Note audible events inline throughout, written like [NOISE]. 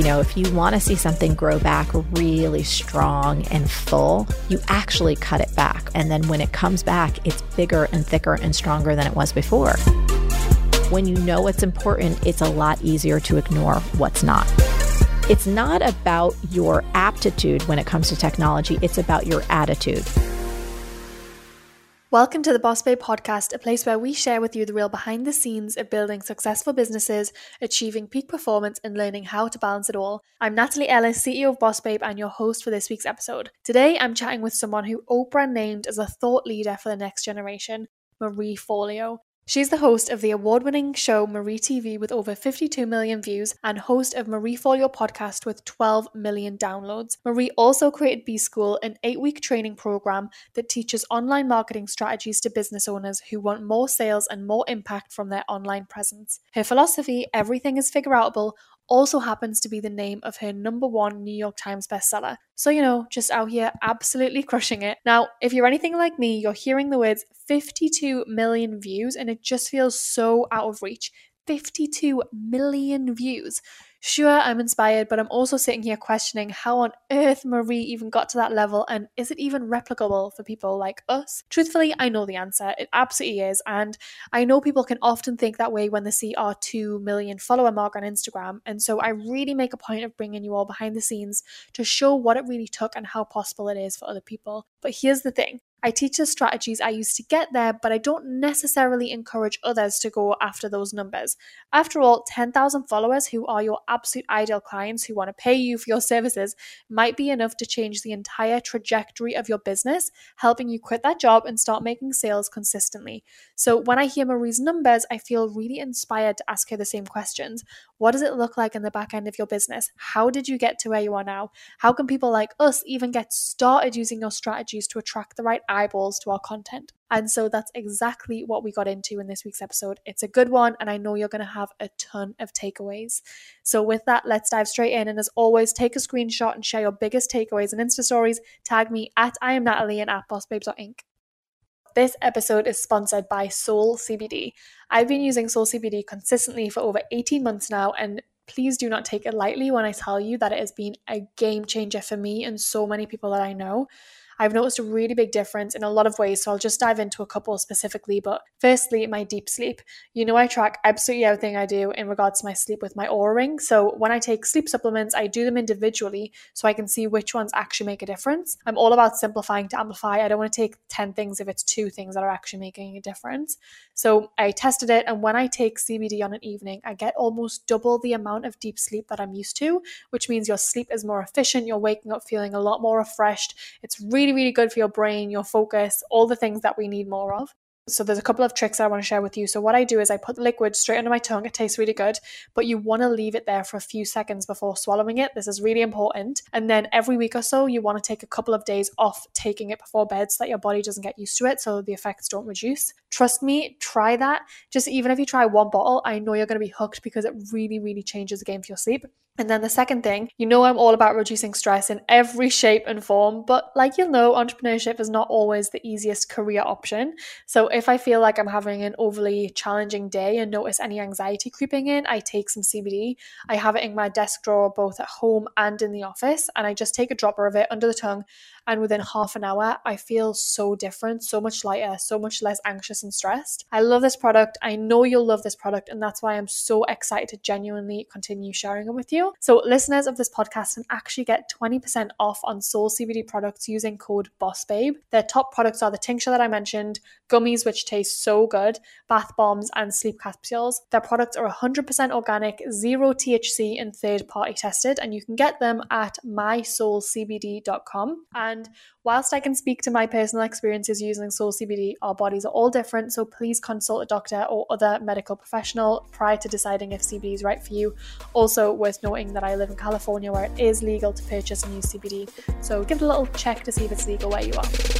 You know, if you want to see something grow back really strong and full, you actually cut it back. And then when it comes back, it's bigger and thicker and stronger than it was before. When you know what's important, it's a lot easier to ignore what's not. It's not about your aptitude when it comes to technology, it's about your attitude. Welcome to the Boss Babe podcast, a place where we share with you the real behind the scenes of building successful businesses, achieving peak performance, and learning how to balance it all. I'm Natalie Ellis, CEO of Boss Babe, and your host for this week's episode. Today, I'm chatting with someone who Oprah named as a thought leader for the next generation, Marie Forleo. She's the host of the award winning show Marie TV with over 52 million views and host of Marie Forleo podcast with 12 million downloads. Marie also created B School, an eight week training program that teaches online marketing strategies to business owners who want more sales and more impact from their online presence. Her philosophy, everything is figure outable, also happens to be the name of her number one New York Times bestseller. So, you know, just out here absolutely [LAUGHS] crushing it. Now, if you're anything like me, you're hearing the words 52 million views and it just feels so out of reach. 52 million views. Sure, I'm inspired, but I'm also sitting here questioning how on earth Marie even got to that level and is it even replicable for people like us? Truthfully, I know the answer. It absolutely is. And I know people can often think that way when they see our 2 million follower mark on Instagram. And so I really make a point of bringing you all behind the scenes to show what it really took and how possible it is for other people. But here's the thing I teach the strategies I use to get there, but I don't necessarily encourage others to go after those numbers. After all, 10,000 followers who are your absolute ideal clients who want to pay you for your services might be enough to change the entire trajectory of your business, helping you quit that job and start making sales consistently. So when I hear Marie's numbers, I feel really inspired to ask her the same questions. What does it look like in the back end of your business? How did you get to where you are now? How can people like us even get started using your strategies to attract the right eyeballs to our content. And so that's exactly what we got into in this week's episode. It's a good one, and I know you're going to have a ton of takeaways. So, with that, let's dive straight in. And as always, take a screenshot and share your biggest takeaways and Insta stories. Tag me at I am Natalie and at bossbabes.inc. This episode is sponsored by Soul CBD. I've been using Soul CBD consistently for over 18 months now, and please do not take it lightly when I tell you that it has been a game changer for me and so many people that I know. I've noticed a really big difference in a lot of ways. So I'll just dive into a couple specifically. But firstly, my deep sleep. You know, I track absolutely everything I do in regards to my sleep with my Oura ring. So when I take sleep supplements, I do them individually so I can see which ones actually make a difference. I'm all about simplifying to amplify. I don't want to take 10 things if it's two things that are actually making a difference. So I tested it. And when I take CBD on an evening, I get almost double the amount of deep sleep that I'm used to, which means your sleep is more efficient. You're waking up feeling a lot more refreshed. It's really really, really good for your brain, your focus, all the things that we need more of. So there's a couple of tricks that I want to share with you. So what I do is I put liquid straight under my tongue. It tastes really good, but you want to leave it there for a few seconds before swallowing it. This is really important. And then every week or so, you want to take a couple of days off taking it before bed so that your body doesn't get used to it so the effects don't reduce. Trust me, try that. Just even if you try one bottle, I know you're going to be hooked because it really, really changes the game for your sleep. And then the second thing, you know, I'm all about reducing stress in every shape and form, but like you'll know, entrepreneurship is not always the easiest career option. So if I feel like I'm having an overly challenging day and notice any anxiety creeping in, I take some CBD. I have it in my desk drawer both at home and in the office, and I just take a dropper of it under the tongue and within half an hour, I feel so different, so much lighter, so much less anxious and stressed. I love this product. I know you'll love this product, and that's why I'm so excited to genuinely continue sharing it with you. So, listeners of this podcast can actually get 20% off on Soul CBD products using code BOSSBABE. Their top products are the tincture that I mentioned, gummies, which taste so good, bath bombs, and sleep capsules. Their products are 100% organic, zero THC, and third party tested, and you can get them at mysoulcbd.com. And and whilst I can speak to my personal experiences using Soul CBD, our bodies are all different. So please consult a doctor or other medical professional prior to deciding if CBD is right for you. Also, worth noting that I live in California where it is legal to purchase and use CBD. So give it a little check to see if it's legal where you are.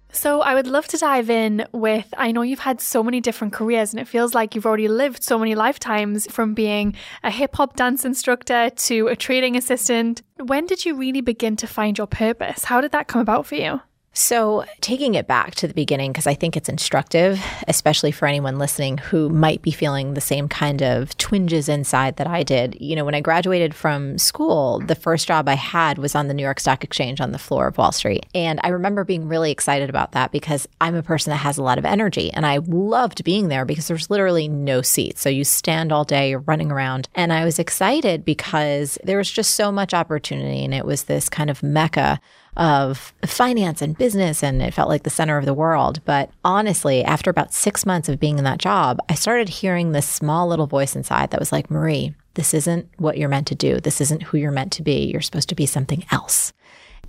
So, I would love to dive in with I know you've had so many different careers, and it feels like you've already lived so many lifetimes from being a hip hop dance instructor to a trading assistant. When did you really begin to find your purpose? How did that come about for you? So, taking it back to the beginning, because I think it's instructive, especially for anyone listening who might be feeling the same kind of twinges inside that I did. You know, when I graduated from school, the first job I had was on the New York Stock Exchange on the floor of Wall Street. And I remember being really excited about that because I'm a person that has a lot of energy and I loved being there because there's literally no seats. So, you stand all day, you're running around. And I was excited because there was just so much opportunity and it was this kind of mecca of finance and business, and it felt like the center of the world. But honestly, after about six months of being in that job, I started hearing this small little voice inside that was like, Marie, this isn't what you're meant to do. This isn't who you're meant to be. You're supposed to be something else.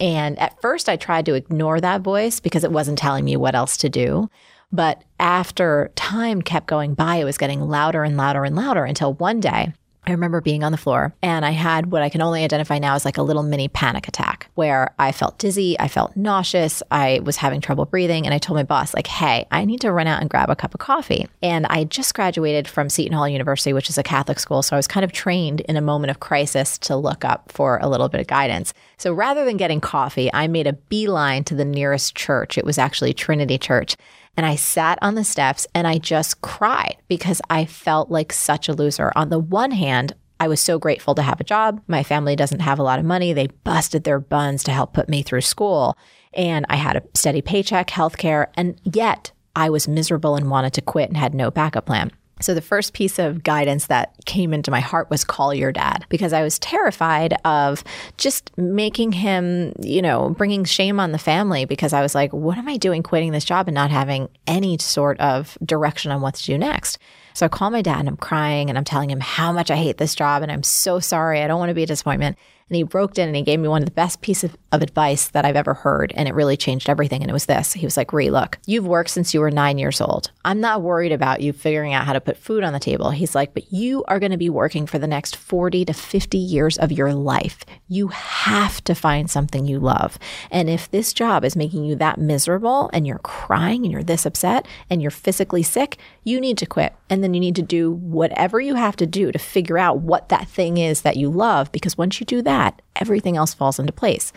And at first, I tried to ignore that voice because it wasn't telling me what else to do. But after time kept going by, it was getting louder and louder and louder until one day I remember being on the floor and I had what I can only identify now as like a little mini panic attack where I felt dizzy, I felt nauseous, I was having trouble breathing. And I told my boss, like, hey, I need to run out and grab a cup of coffee. And I just graduated from Seton Hall University, which is a Catholic school. So I was kind of trained in a moment of crisis to look up for a little bit of guidance. So rather than getting coffee, I made a beeline to the nearest church. It was actually Trinity Church. And I sat on the steps and I just cried because I felt like such a loser. On the one hand, I was so grateful to have a job. My family doesn't have a lot of money. They busted their buns to help put me through school. And I had a steady paycheck, healthcare, and yet I was miserable and wanted to quit and had no backup plan. So the first piece of guidance that came into my heart was call your dad because I was terrified of just making him, you know, bringing shame on the family because I was like, what am I doing quitting this job and not having any sort of direction on what to do next? So I call my dad and I'm crying and I'm telling him how much I hate this job and I'm so sorry. I don't want to be a disappointment. And he broke in and he gave me one of the best pieces of, of, advice that I've ever heard. And it really changed everything. And it was this He was like, Ree, look, you've worked since you were nine years old. I'm not worried about you figuring out how to put food on the table. He's like, but you are going to be working for the next 40 to 50 years of your life. You have to find something you love. And if this job is making you that miserable and you're crying and you're this upset and you're physically sick, you need to quit. And then you need to do whatever you have to do to figure out what that thing is that you love. Because once you do that, that, everything else falls into place.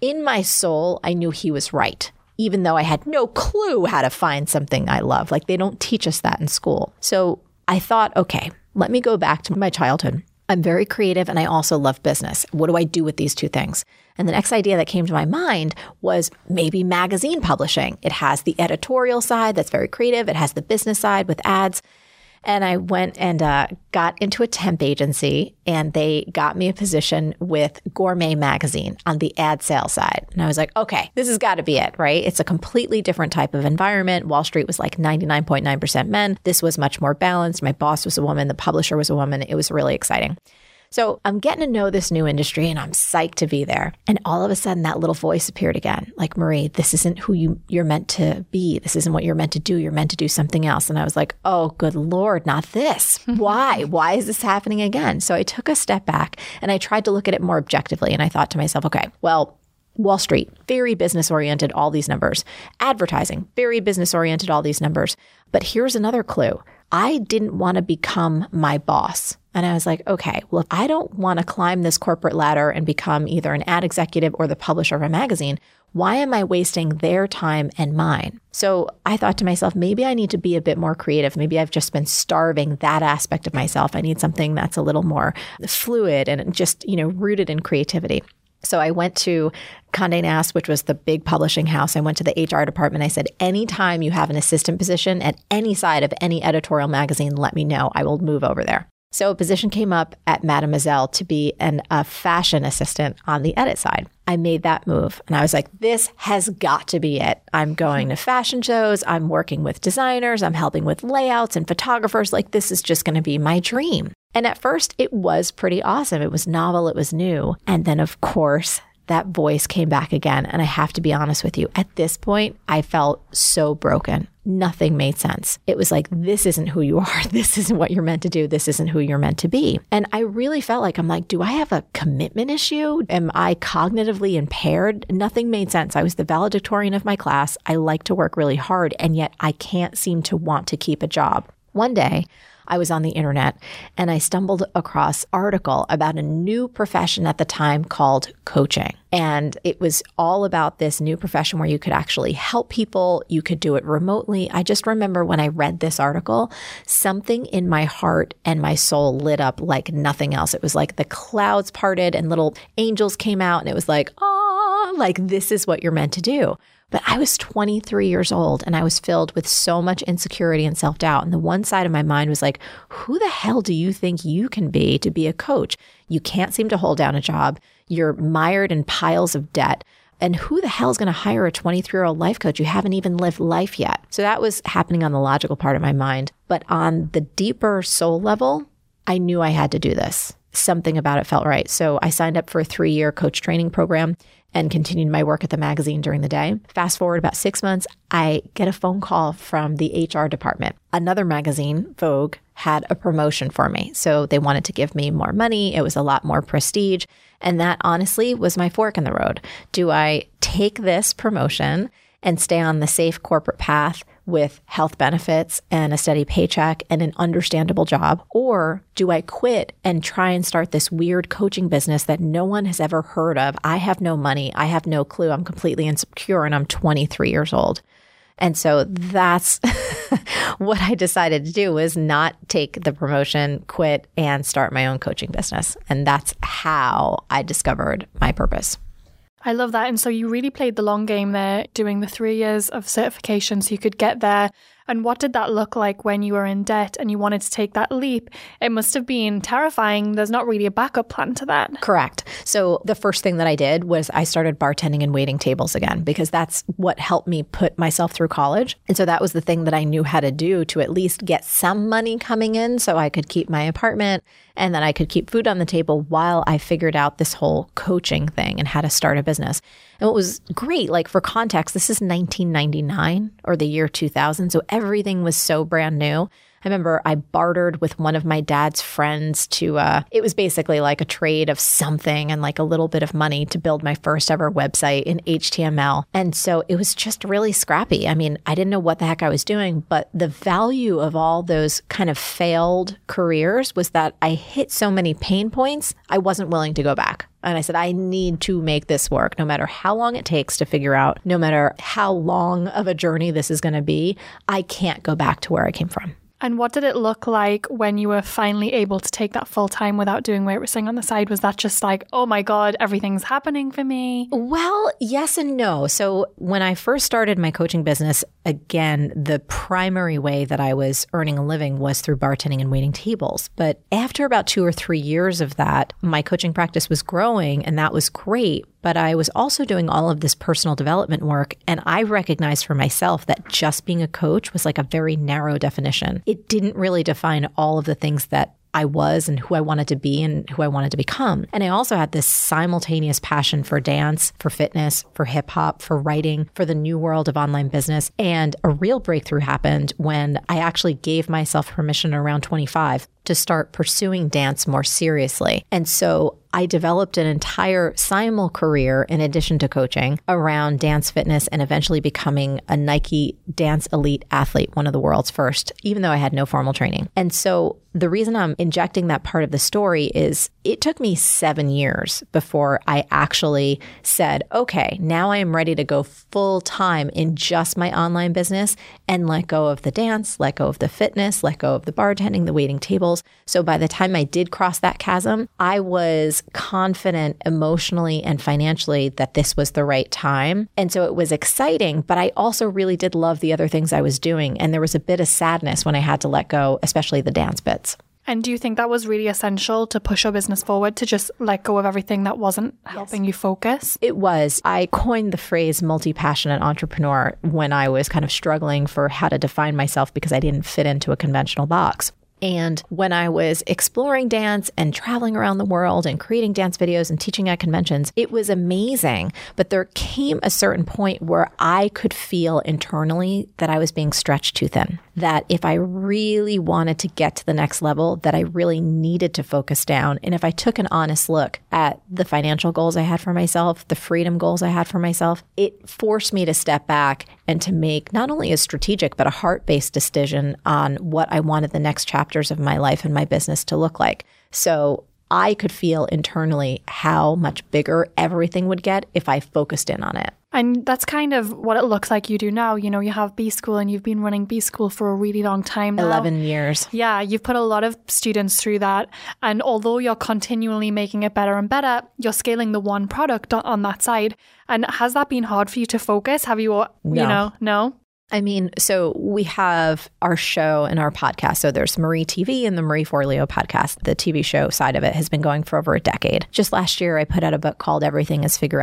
In my soul, I knew he was right, even though I had no clue how to find something I love. Like they don't teach us that in school. So I thought, okay, let me go back to my childhood. I'm very creative and I also love business. What do I do with these two things? And the next idea that came to my mind was maybe magazine publishing. It has the editorial side that's very creative, it has the business side with ads. And I went and uh, got into a temp agency, and they got me a position with Gourmet Magazine on the ad sale side. And I was like, okay, this has got to be it, right? It's a completely different type of environment. Wall Street was like 99.9% men. This was much more balanced. My boss was a woman, the publisher was a woman. It was really exciting. So I'm getting to know this new industry and I'm psyched to be there. And all of a sudden that little voice appeared again. Like, Marie, this isn't who you, you're meant to be. This isn't what you're meant to do. You're meant to do something else. And I was like, oh, good Lord, not this. [LAUGHS] Why? Why is this happening again? So I took a step back and I tried to look at it more objectively. And I thought to myself, okay, well, Wall Street, very business oriented, all these numbers. Advertising, very business oriented, all these numbers. But here's another clue I didn't want to become my boss. And I was like, okay, well, if I don't want to climb this corporate ladder and become either an ad executive or the publisher of a magazine, why am I wasting their time and mine? So I thought to myself, maybe I need to be a bit more creative. Maybe I've just been starving that aspect of myself. I need something that's a little more fluid and just, you know, rooted in creativity. So I went to Condé Nast, which was the big publishing house. I went to the HR department. I said, anytime you have an assistant position at any side of any editorial magazine, let me know. I will move over there. So a position came up at Mademoiselle to be an, a fashion assistant on the edit side. I made that move and I was like, this has got to be it. I'm going to fashion shows. I'm working with designers. I'm helping with layouts and photographers. Like, this is just going to be my dream. And at first, it was pretty awesome. It was novel, it was new. And then, of course, that voice came back again. And I have to be honest with you, at this point, I felt so broken. Nothing made sense. It was like, this isn't who you are. [LAUGHS] This isn't what you're meant to do. This isn't who you're meant to be. And I really felt like, I'm like, do I have a commitment issue? Am I cognitively impaired? Nothing made sense. I was the valedictorian of my class. I like to work really hard, and yet I can't seem to want to keep a job. One day, I was on the internet and I stumbled across article about a new profession at the time called coaching. And it was all about this new profession where you could actually help people, you could do it remotely. I just remember when I read this article, something in my heart and my soul lit up like nothing else. It was like the clouds parted and little angels came out and it was like, oh, like this is what you're meant to do. But I was 23 years old and I was filled with so much insecurity and self doubt. And the one side of my mind was like, who the hell do you think you can be to be a coach? You can't seem to hold down a job. You're mired in piles of debt. And who the hell is going to hire a 23 year old life coach? You haven't even lived life yet. So that was happening on the logical part of my mind. But on the deeper soul level, I knew I had to do this. Something about it felt right. So I signed up for a three year coach training program and continued my work at the magazine during the day. Fast forward about six months, I get a phone call from the HR department. Another magazine, Vogue, had a promotion for me. So they wanted to give me more money. It was a lot more prestige. And that honestly was my fork in the road. Do I take this promotion and stay on the safe corporate path with health benefits and a steady paycheck and an understandable job? Or do I quit and try and start this weird coaching business that no one has ever heard of? I have no money. I have no clue. I'm completely insecure and I'm 23 years old. And so that's [LAUGHS] what I decided to do was not take the promotion, quit and start my own coaching business. And that's how I discovered my purpose. I love that. And so you really played the long game there, doing the three years of certification so you could get there and what did that look like when you were in debt and you wanted to take that leap? It must have been terrifying. There's not really a backup plan to that. Correct. So the first thing that I did was I started bartending and waiting tables again because that's what helped me put myself through college. And so that was the thing that I knew how to do to at least get some money coming in so I could keep my apartment and then I could keep food on the table while I figured out this whole coaching thing and how to start a business. And what was great, like for context, this is 1999 or the year 2000. So everything was so brand new. I remember I bartered with one of my dad's friends to, uh, it was basically like a trade of something and like a little bit of money to build my first ever website in HTML. And so it was just really scrappy. I mean, I didn't know what the heck I was doing, but the value of all those kind of failed careers was that I hit so many pain points, I wasn't willing to go back. And I said, I need to make this work no matter how long it takes to figure out, no matter how long of a journey this is going to be. I can't go back to where I came from. And what did it look like when you were finally able to take that full time without doing waitressing on the side? Was that just like, oh my God, everything's happening for me? Well, yes and no. So when I first started my coaching business, again, the primary way that I was earning a living was through bartending and waiting tables. But after about two or three years of that, my coaching practice was growing and that was great but I was also doing all of this personal development work. And I recognized for myself that just being a coach was like a very narrow definition. It didn't really define all of the things that I was and who I wanted to be and who I wanted to become. And I also had this simultaneous passion for dance, for fitness, for hip hop, for writing, for the new world of online business. And a real breakthrough happened when I actually gave myself permission around 25 to start pursuing dance more seriously. And so I developed an entire simul career in addition to coaching around dance fitness and eventually becoming a Nike dance elite athlete, one of the world's first, even though I had no formal training. And so the reason I'm injecting that part of the story is it took me seven years before I actually said, okay, now I am ready to go full time in just my online business and let go of the dance, let go of the fitness, let go of the bartending, the waiting tables. So by the time I did cross that chasm, I was confident emotionally and financially that this was the right time. And so it was exciting, but I also really did love the other things I was doing. And there was a bit of sadness when I had to let go, especially the dance bits. And do you think that was really essential to push your business forward to just let go of everything that wasn't helping yes. you focus? It was. I coined the phrase multi passionate entrepreneur when I was kind of struggling for how to define myself because I didn't fit into a conventional box. And when I was exploring dance and traveling around the world and creating dance videos and teaching at conventions, it was amazing. But there came a certain point where I could feel internally that I was being stretched too thin. That if I really wanted to get to the next level, that I really needed to focus down. And if I took an honest look at the financial goals I had for myself, the freedom goals I had for myself, it forced me to step back and to make not only a strategic, but a heart based decision on what I wanted the next chapters of my life and my business to look like. So I could feel internally how much bigger everything would get if I focused in on it. And that's kind of what it looks like you do now. You know, you have B School and you've been running B School for a really long time now. 11 years. Yeah, you've put a lot of students through that. And although you're continually making it better and better, you're scaling the one product on that side. And has that been hard for you to focus? Have you, no. you know, no? I mean, so we have our show and our podcast. So there's Marie TV and the Marie Forleo podcast. The TV show side of it has been going for over a decade. Just last year, I put out a book called Everything is Figure.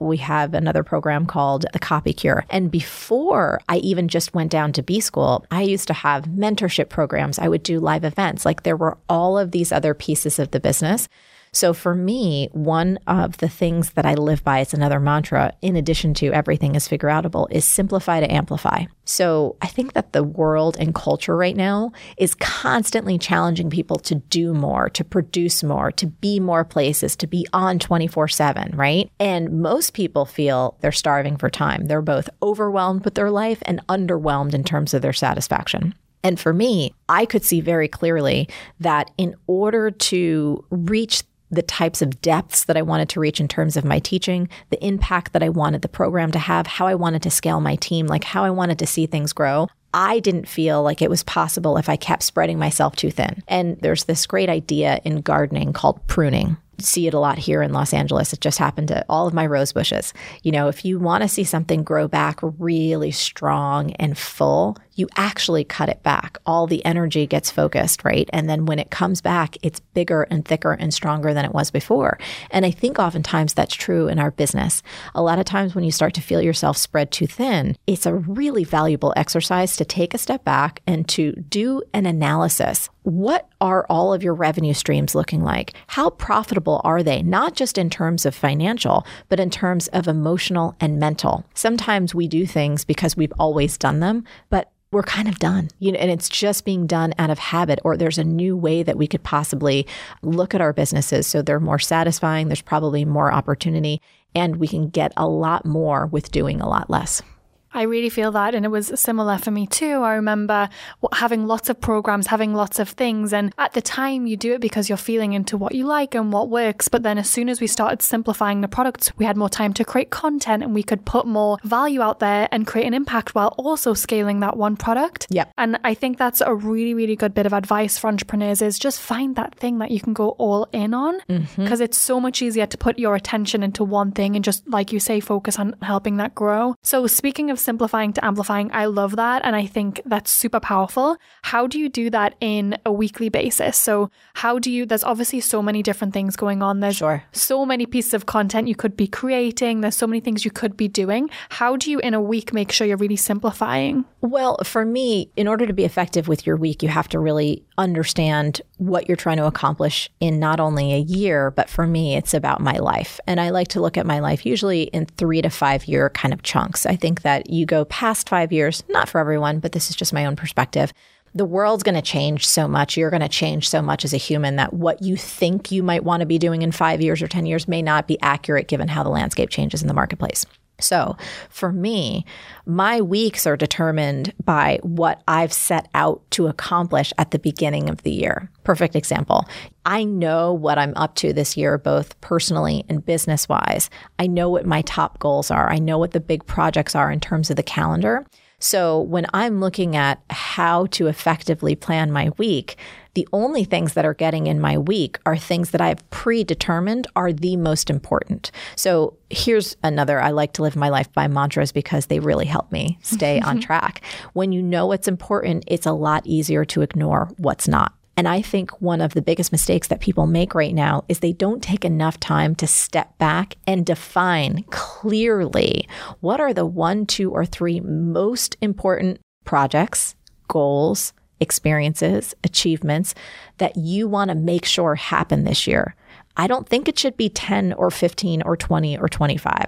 We have another program called The Copy Cure. And before I even just went down to B School, I used to have mentorship programs. I would do live events. Like there were all of these other pieces of the business so for me, one of the things that I live by, it's another mantra, in addition to everything is figure outable, is simplify to amplify. So I think that the world and culture right now is constantly challenging people to do more, to produce more, to be more places, to be on 24 7, right? And most people feel they're starving for time. They're both overwhelmed with their life and underwhelmed in terms of their satisfaction. And for me, I could see very clearly that in order to reach the types of depths that I wanted to reach in terms of my teaching, the impact that I wanted the program to have, how I wanted to scale my team, like how I wanted to see things grow. I didn't feel like it was possible if I kept spreading myself too thin. And there's this great idea in gardening called pruning see it a lot here in Los Angeles. It just happened to all of my rose bushes. You know, if you want to see something grow back really strong and full, you actually cut it back. All the energy gets focused, right? And then when it comes back, it's bigger and thicker and stronger than it was before. And I think oftentimes that's true in our business. A lot of times when you start to feel yourself spread too thin, it's a really valuable exercise to take a step back and to do an analysis. What are all of your revenue streams looking like? How profitable are they? Not just in terms of financial, but in terms of emotional and mental. Sometimes we do things because we've always done them, but we're kind of done. You know, and it's just being done out of habit or there's a new way that we could possibly look at our businesses so they're more satisfying, there's probably more opportunity and we can get a lot more with doing a lot less. I really feel that. And it was similar for me too. I remember having lots of programs, having lots of things. And at the time, you do it because you're feeling into what you like and what works. But then as soon as we started simplifying the products, we had more time to create content and we could put more value out there and create an impact while also scaling that one product. Yep. And I think that's a really, really good bit of advice for entrepreneurs is just find that thing that you can go all in on because mm-hmm. it's so much easier to put your attention into one thing and just, like you say, focus on helping that grow. So speaking of simplifying to amplifying. I love that. And I think that's super powerful. How do you do that in a weekly basis? So, how do you, there's obviously so many different things going on. There's sure. so many pieces of content you could be creating. There's so many things you could be doing. How do you, in a week, make sure you're really simplifying? Well, for me, in order to be effective with your week, you have to really understand what you're trying to accomplish in not only a year, but for me, it's about my life. And I like to look at my life usually in three to five year kind of chunks. I think that you go past five years, not for everyone, but this is just my own perspective. The world's going to change so much. You're going to change so much as a human that what you think you might want to be doing in five years or 10 years may not be accurate given how the landscape changes in the marketplace. So for me, my weeks are determined by what I've set out to accomplish at the beginning of the year. Perfect example. I know what I'm up to this year, both personally and business wise. I know what my top goals are. I know what the big projects are in terms of the calendar. So when I'm looking at how to effectively plan my week, the only things that are getting in my week are things that I've predetermined are the most important. So here's another I like to live my life by mantras because they really help me stay on [LAUGHS] track. When you know what's important, it's a lot easier to ignore what's not. And I think one of the biggest mistakes that people make right now is they don't take enough time to step back and define clearly what are the one, two, or three most important projects, goals, experiences, achievements that you want to make sure happen this year. I don't think it should be 10 or 15 or 20 or 25.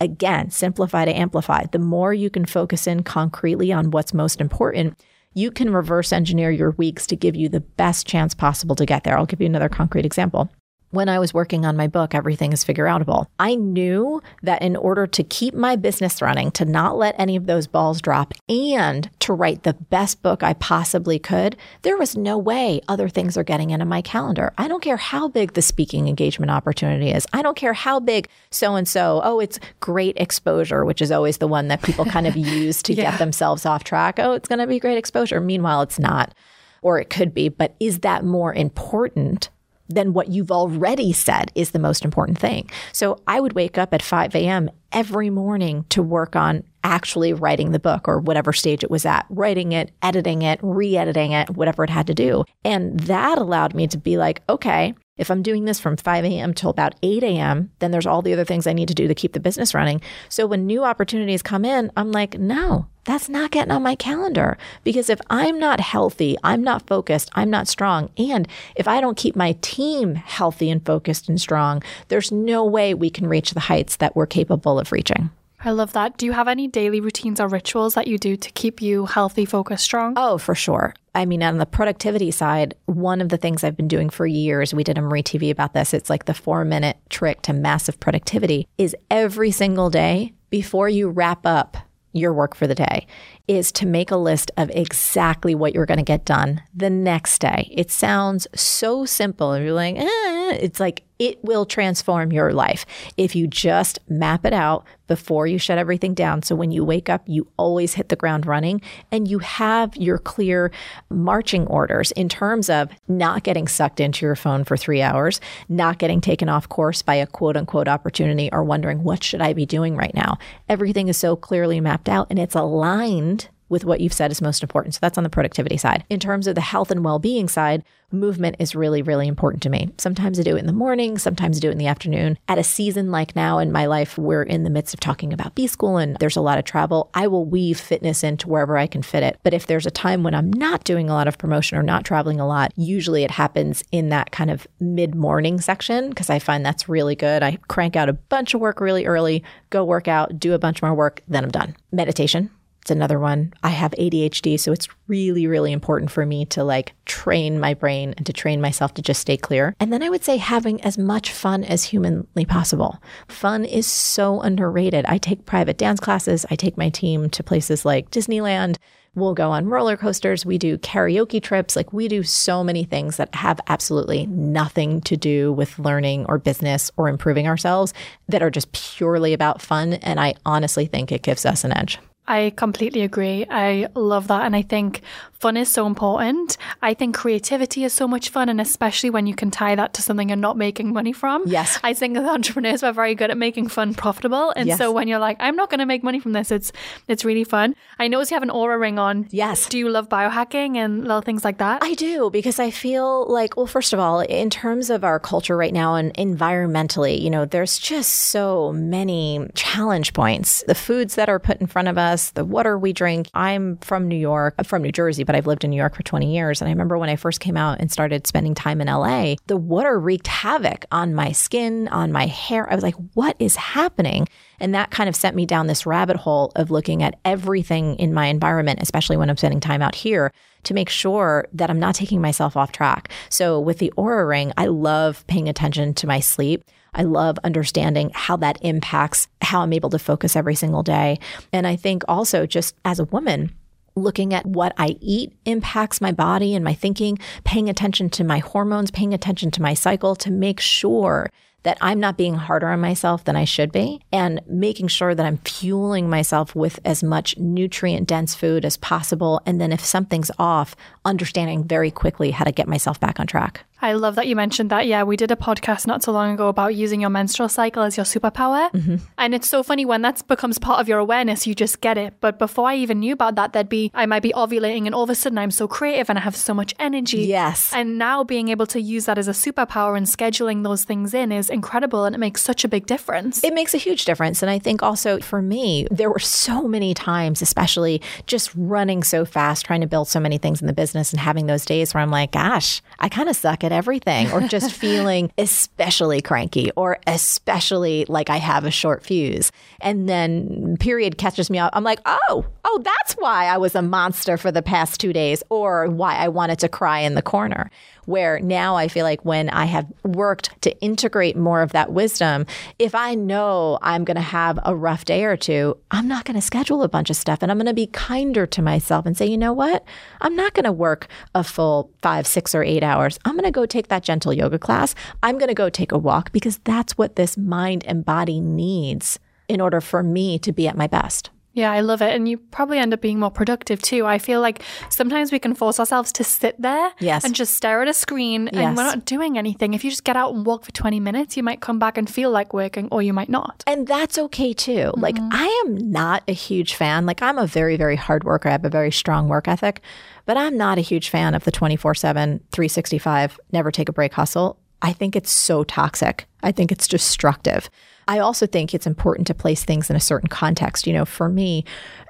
Again, simplify to amplify. The more you can focus in concretely on what's most important, you can reverse engineer your weeks to give you the best chance possible to get there. I'll give you another concrete example when I was working on my book, Everything is Figure Outable, I knew that in order to keep my business running, to not let any of those balls drop, and to write the best book I possibly could, there was no way other things are getting into my calendar. I don't care how big the speaking engagement opportunity is. I don't care how big so and so, oh, it's great exposure, which is always the one that people kind of [LAUGHS] use to yeah. get themselves off track. Oh, it's going to be great exposure. Meanwhile, it's not or it could be, but is that more important then what you've already said is the most important thing. So I would wake up at 5 a.m. every morning to work on actually writing the book or whatever stage it was at, writing it, editing it, re editing it, whatever it had to do. And that allowed me to be like, okay, if I'm doing this from 5 a.m. till about 8 a.m., then there's all the other things I need to do to keep the business running. So when new opportunities come in, I'm like, no, that's not getting on my calendar. Because if I'm not healthy, I'm not focused, I'm not strong. And if I don't keep my team healthy and focused and strong, there's no way we can reach the heights that we're capable of reaching. I love that. Do you have any daily routines or rituals that you do to keep you healthy, focused, strong? Oh, for sure. I mean, on the productivity side, one of the things I've been doing for years, we did a Marie TV about this. It's like the four minute trick to massive productivity is every single day before you wrap up your work for the day is to make a list of exactly what you're going to get done the next day. It sounds so simple. And You're like, eh. it's like it will transform your life if you just map it out before you shut everything down. So when you wake up, you always hit the ground running and you have your clear marching orders in terms of not getting sucked into your phone for three hours, not getting taken off course by a quote unquote opportunity or wondering, what should I be doing right now? Everything is so clearly mapped out and it's aligned with what you've said is most important. So that's on the productivity side. In terms of the health and well being side, movement is really, really important to me. Sometimes I do it in the morning, sometimes I do it in the afternoon. At a season like now in my life, we're in the midst of talking about B school and there's a lot of travel. I will weave fitness into wherever I can fit it. But if there's a time when I'm not doing a lot of promotion or not traveling a lot, usually it happens in that kind of mid morning section because I find that's really good. I crank out a bunch of work really early, go work out, do a bunch more work, then I'm done. Meditation it's another one. I have ADHD, so it's really, really important for me to like train my brain and to train myself to just stay clear. And then I would say having as much fun as humanly possible. Fun is so underrated. I take private dance classes, I take my team to places like Disneyland. We'll go on roller coasters. We do karaoke trips. Like, we do so many things that have absolutely nothing to do with learning or business or improving ourselves that are just purely about fun. And I honestly think it gives us an edge. I completely agree. I love that. And I think fun is so important. I think creativity is so much fun. And especially when you can tie that to something you're not making money from. Yes. I think as [LAUGHS] entrepreneurs, we're very good at making fun profitable. And yes. so when you're like, I'm not going to make money from this, it's, it's really fun. I notice you have an Oura ring on. Yes. Do you love biohacking and little things like that? I do because I feel like, well, first of all, in terms of our culture right now and environmentally, you know, there's just so many challenge points. The foods that are put in front of us, us, the water we drink. I'm from New York, I'm from New Jersey, but I've lived in New York for 20 years. And I remember when I first came out and started spending time in LA, the water wreaked havoc on my skin, on my hair. I was like, what is happening? And that kind of sent me down this rabbit hole of looking at everything in my environment, especially when I'm spending time out here, to make sure that I'm not taking myself off track. So with the Oura Ring, I love paying attention to my sleep. I love understanding how that impacts how I'm able to focus every single day. And I think also just as a woman, looking at what I eat impacts my body and my thinking, paying attention to my hormones, paying attention to my cycle to make sure that I'm not being harder on myself than I should be and making sure that I'm fueling myself with as much nutrient dense food as possible. And then if something's off, understanding very quickly how to get myself back on track. I love that you mentioned that. Yeah, we did a podcast not so long ago about using your menstrual cycle as your superpower. Mm-hmm. And it's so funny when that becomes part of your awareness, you just get it. But before I even knew about that, there'd be, I might be ovulating and all of a sudden I'm so creative and I have so much energy. Yes. And now being able to use that as a superpower and scheduling those things in is incredible and it makes such a big difference. It makes a huge difference. And I think also for me, there were so many times, especially just running so fast, trying to build so many things in the business and having those days where I'm like, gosh, I kind of suck at everything, or just [LAUGHS] feeling especially cranky or especially like I have a short fuse. And then period catches me up. I'm like, oh, oh, that's why I was a monster for the past two days or why I wanted to cry in the corner where now I feel like when I have worked to integrate more of that wisdom, if I know I'm going to have a rough day or two, I'm not going to schedule a bunch of stuff and I'm going to be kinder to myself and say, you know what? I'm not going to work a full five, six, or eight hours. I'm going to go take that gentle yoga class. I'm going to go take a walk because that's what this mind and body needs in order for me to be at my best. Yeah, I love it. And you probably end up being more productive too. I feel like sometimes we can force ourselves to sit there yes. and just stare at a screen yes. and we're not doing anything. If you just get out and walk for 20 minutes, you might come back and feel like working or you might not. And that's okay too. Mm-hmm. Like, I am not a huge fan. Like, I'm a very, very hard worker. I have a very strong work ethic, but I'm not a huge fan of the 24 7, 365, never take a break hustle. I think it's so toxic. I think it's destructive. I also think it's important to place things in a certain context. You know, for me,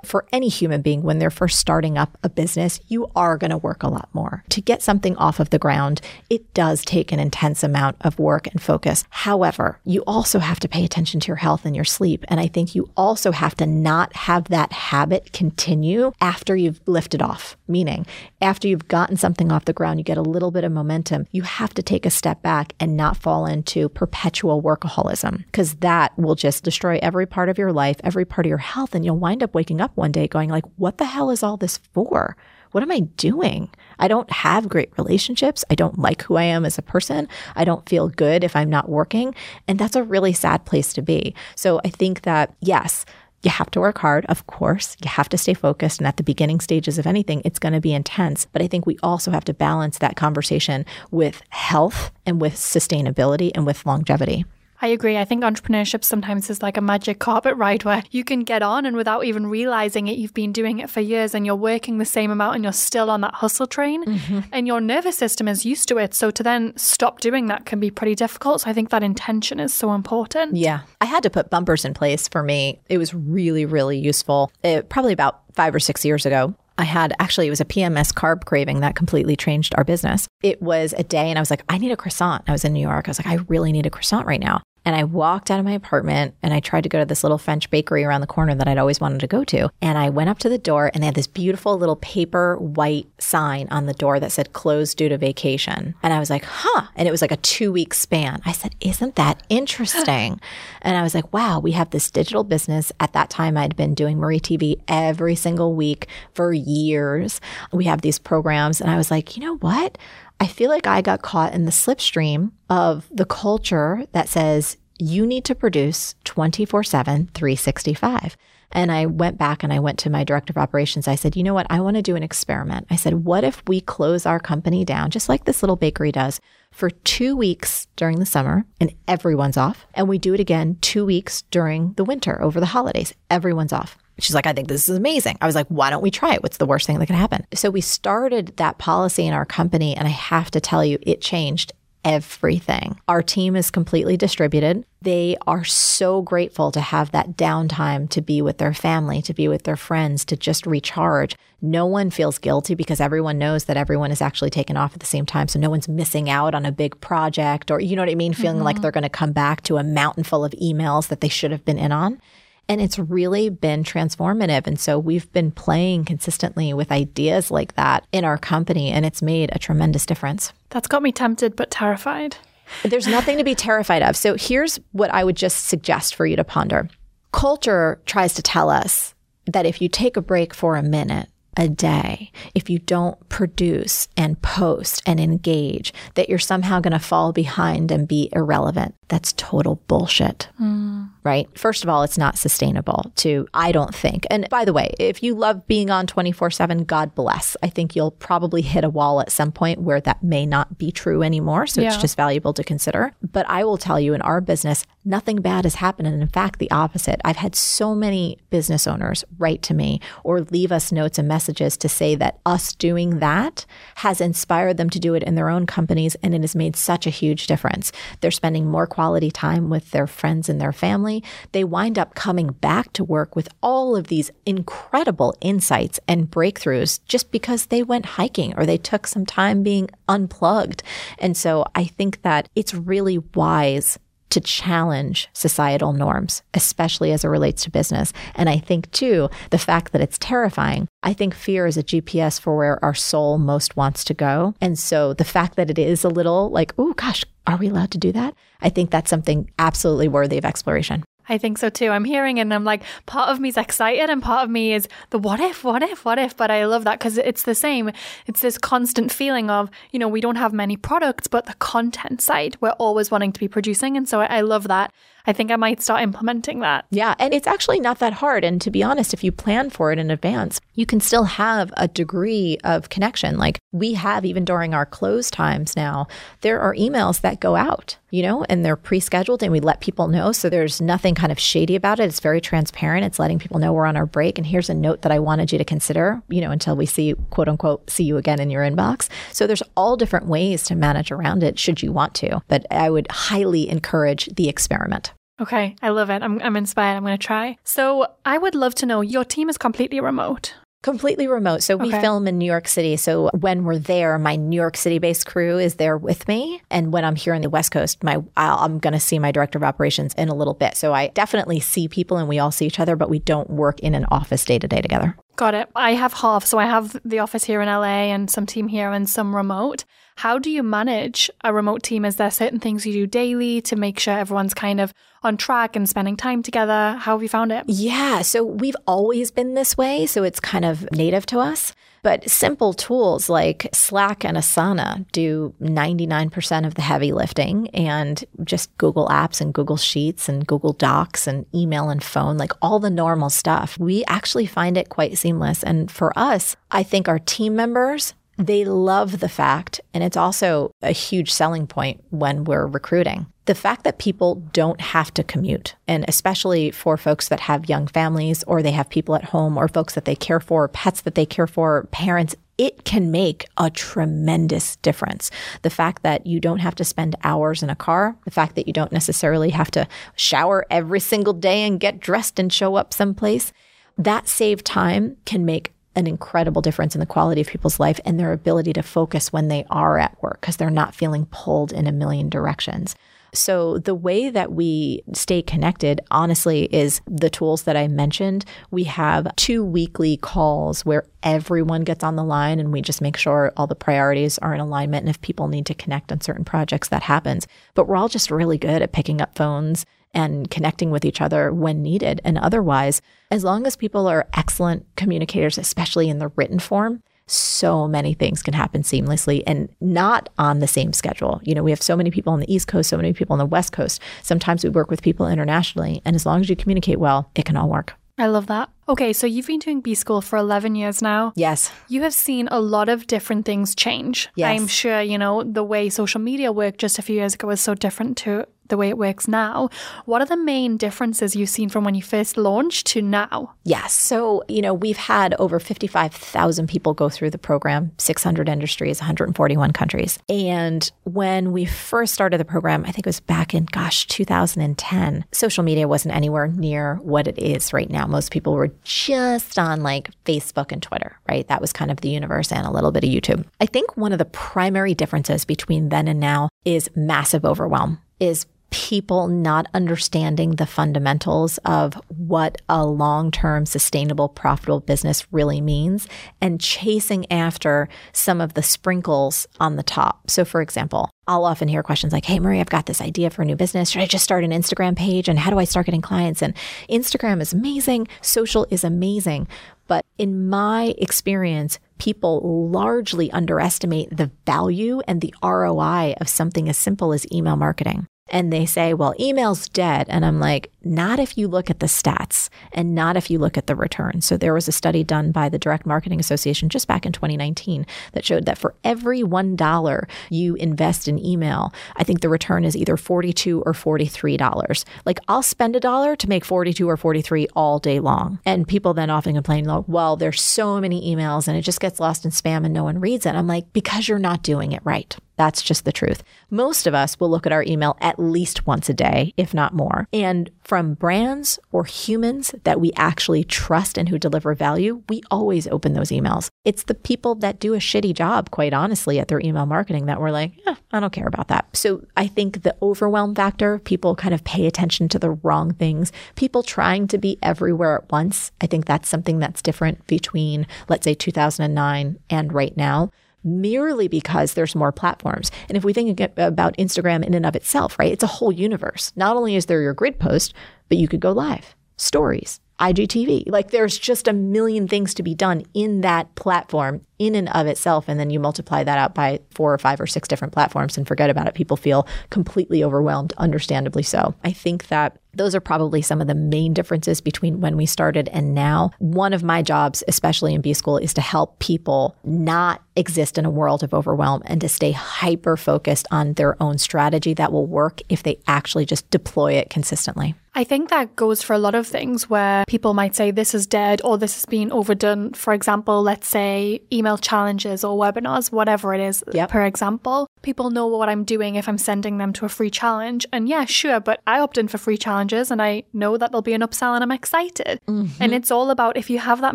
for any human being, when they're first starting up a business, you are going to work a lot more. To get something off of the ground, it does take an intense amount of work and focus. However, you also have to pay attention to your health and your sleep. And I think you also have to not have that habit continue after you've lifted off. Meaning, after you've gotten something off the ground, you get a little bit of momentum, you have to take a step back and not fall into perpetual workaholism because that will just destroy every part of your life, every part of your health. And you'll wind up waking up one day going like, what the hell is all this for? What am I doing? I don't have great relationships. I don't like who I am as a person. I don't feel good if I'm not working. And that's a really sad place to be. So I think that, yes, you have to work hard, of course. You have to stay focused. And at the beginning stages of anything, it's going to be intense. But I think we also have to balance that conversation with health and with sustainability and with longevity. I agree. I think entrepreneurship sometimes is like a magic carpet ride where you can get on and without even realizing it, you've been doing it for years and you're working the same amount and you're still on that hustle train mm-hmm. and your nervous system is used to it. So to then stop doing that can be pretty difficult. So I think that intention is so important. Yeah. I had to put bumpers in place for me. It was really, really useful. It, probably about five or six years ago. I had actually, it was a PMS carb craving that completely changed our business. It was a day and I was like, I need a croissant. I was in New York. I was like, I really need a croissant right now. And I walked out of my apartment and I tried to go to this little French bakery around the corner that I'd always wanted to go to. And I went up to the door and they had this beautiful little paper white sign on the door that said closed due to vacation. And I was like, huh. And it was like a two week span. I said, isn't that interesting? [GASPS] and I was like, wow, we have this digital business. At that time, I'd been doing Marie TV every single week for years. We have these programs. And I was like, you know what? I feel like I got caught in the slipstream of the culture that says you need to produce 24 7, 365. And I went back and I went to my director of operations. I said, you know what? I want to do an experiment. I said, what if we close our company down, just like this little bakery does, for two weeks during the summer and everyone's off? And we do it again two weeks during the winter over the holidays. Everyone's off. She's like, I think this is amazing. I was like, why don't we try it? What's the worst thing that could happen? So we started that policy in our company. And I have to tell you, it changed everything. Our team is completely distributed. They are so grateful to have that downtime to be with their family, to be with their friends, to just recharge. No one feels guilty because everyone knows that everyone is actually taken off at the same time. So no one's missing out on a big project or, you know what I mean? Feeling mm-hmm. like they're going to come back to a mountain full of emails that they should have been in on. And it's really been transformative. And so we've been playing consistently with ideas like that in our company, and it's made a tremendous difference. That's got me tempted but terrified. There's nothing to be terrified of. So here's what I would just suggest for you to ponder. Culture tries to tell us that if you take a break for a minute, a day, if you don't produce and post and engage, that you're somehow going to fall behind and be irrelevant. That's total bullshit. Mm. Right? First of all, it's not sustainable to, I don't think. And by the way, if you love being on 24 7, God bless. I think you'll probably hit a wall at some point where that may not be true anymore. So yeah. it's just valuable to consider. But I will tell you in our business, nothing bad has happened. And in fact, the opposite. I've had so many business owners write to me or leave us notes and messages to say that us doing that has inspired them to do it in their own companies and it has made such a huge difference. They're spending more quality time with their friends and their family. They wind up coming back to work with all of these incredible insights and breakthroughs just because they went hiking or they took some time being unplugged. And so I think that it's really wise to challenge societal norms, especially as it relates to business. And I think, too, the fact that it's terrifying, I think fear is a GPS for where our soul most wants to go. And so the fact that it is a little like, oh gosh, are we allowed to do that? I think that's something absolutely worthy of exploration. I think so too. I'm hearing and I'm like, part of me is excited and part of me is the what if, what if, what if. But I love that because it's the same. It's this constant feeling of, you know, we don't have many products, but the content side, we're always wanting to be producing. And so I love that. I think I might start implementing that. Yeah. And it's actually not that hard. And to be honest, if you plan for it in advance, you can still have a degree of connection. Like we have, even during our close times now, there are emails that go out, you know, and they're pre scheduled and we let people know. So there's nothing kind of shady about it. It's very transparent. It's letting people know we're on our break. And here's a note that I wanted you to consider, you know, until we see, quote unquote, see you again in your inbox. So there's all different ways to manage around it should you want to. But I would highly encourage the experiment. Okay, I love it. I'm, I'm inspired. I'm going to try. So, I would love to know your team is completely remote. Completely remote. So we Okay. film in New York City. So when we're there, my New York City based crew is there with me. And when I'm here on the West Coast, my I'll, I'm going to see my director of operations in a little bit. So I definitely see people and we all see each other, but we don't work in an office day to day together. Got it. I have half. So I have the office here in LA and some team here and some remote. How do you manage a remote team? Is there certain things you do daily to make sure everyone's kind of on track and spending time together? How have you found it? Yeah. So we've always been this way. So it's kind of native to us. But simple tools like Slack and Asana do 99% of the heavy lifting, and just Google Apps and Google Sheets and Google Docs and email and phone, like all the normal stuff. We actually find it quite seamless. And for us, I think our team members, they love the fact, and it's also a huge selling point when we're recruiting. The fact that people don't have to commute, and especially for folks that have young families or they have people at home or folks that they care for, pets that they care for, parents, it can make a tremendous difference. The fact that you don't have to spend hours in a car, the fact that you don't necessarily have to shower every single day and get dressed and show up someplace, that saved time can make an incredible difference in the quality of people's life and their ability to focus when they are at work because they're not feeling pulled in a million directions. So, the way that we stay connected, honestly, is the tools that I mentioned. We have two weekly calls where everyone gets on the line and we just make sure all the priorities are in alignment. And if people need to connect on certain projects, that happens. But we're all just really good at picking up phones and connecting with each other when needed. And otherwise, as long as people are excellent communicators, especially in the written form, so many things can happen seamlessly and not on the same schedule. You know, we have so many people on the East Coast, so many people on the West Coast. Sometimes we work with people internationally. And as long as you communicate well, it can all work. I love that. Okay, so you've been doing B School for 11 years now. Yes. You have seen a lot of different things change. Yes. I'm sure, you know, the way social media worked just a few years ago was so different to the way it works now. What are the main differences you've seen from when you first launched to now? Yes. So, you know, we've had over 55,000 people go through the program, 600 industries, 141 countries. And when we first started the program, I think it was back in, gosh, 2010, social media wasn't anywhere near what it is right now. Most people were just on like Facebook and Twitter, right? That was kind of the universe and a little bit of YouTube. I think one of the primary differences between then and now is massive overwhelm, is people not understanding the fundamentals of what a long term, sustainable, profitable business really means and chasing after some of the sprinkles on the top. So, for example, I'll often hear questions like, Hey, Marie, I've got this idea for a new business. Should I just start an Instagram page? And how do I start getting clients? And Instagram is amazing, social is amazing. But in my experience, people largely underestimate the value and the ROI of something as simple as email marketing and they say, well, email's dead. And I'm like, not if you look at the stats and not if you look at the return. So there was a study done by the Direct Marketing Association just back in 2019 that showed that for every $1 you invest in email, I think the return is either 42 or $43. Like I'll spend a dollar to make 42 or 43 all day long. And people then often complain, like, well, there's so many emails and it just gets lost in spam and no one reads it. I'm like, because you're not doing it right. That's just the truth. Most of us will look at our email at least once a day, if not more. And from brands or humans that we actually trust and who deliver value, we always open those emails. It's the people that do a shitty job, quite honestly, at their email marketing that we're like, yeah, I don't care about that. So I think the overwhelm factor, people kind of pay attention to the wrong things, people trying to be everywhere at once. I think that's something that's different between, let's say, 2009 and right now merely because there's more platforms. And if we think about Instagram in and of itself, right, it's a whole universe. Not only is there your grid post, but you could go live, stories, IGTV. Like there's just a million things to be done in that platform in and of itself. And then you multiply that out by four or five or six different platforms and forget about it. People feel completely overwhelmed, understandably so. I think that those are probably some of the main differences between when we started and now. One of my jobs, especially in B School, is to help people not exist in a world of overwhelm and to stay hyper focused on their own strategy that will work if they actually just deploy it consistently. I think that goes for a lot of things where people might say this is dead or this has been overdone. For example, let's say email challenges or webinars, whatever it is, yep. per example. People know what I'm doing if I'm sending them to a free challenge. And yeah, sure, but I opt in for free challenges and I know that there'll be an upsell and I'm excited. Mm-hmm. And it's all about if you have that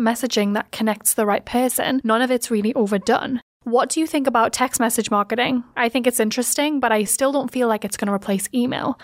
messaging that connects the right person, none of it's really overdone. What do you think about text message marketing? I think it's interesting, but I still don't feel like it's going to replace email.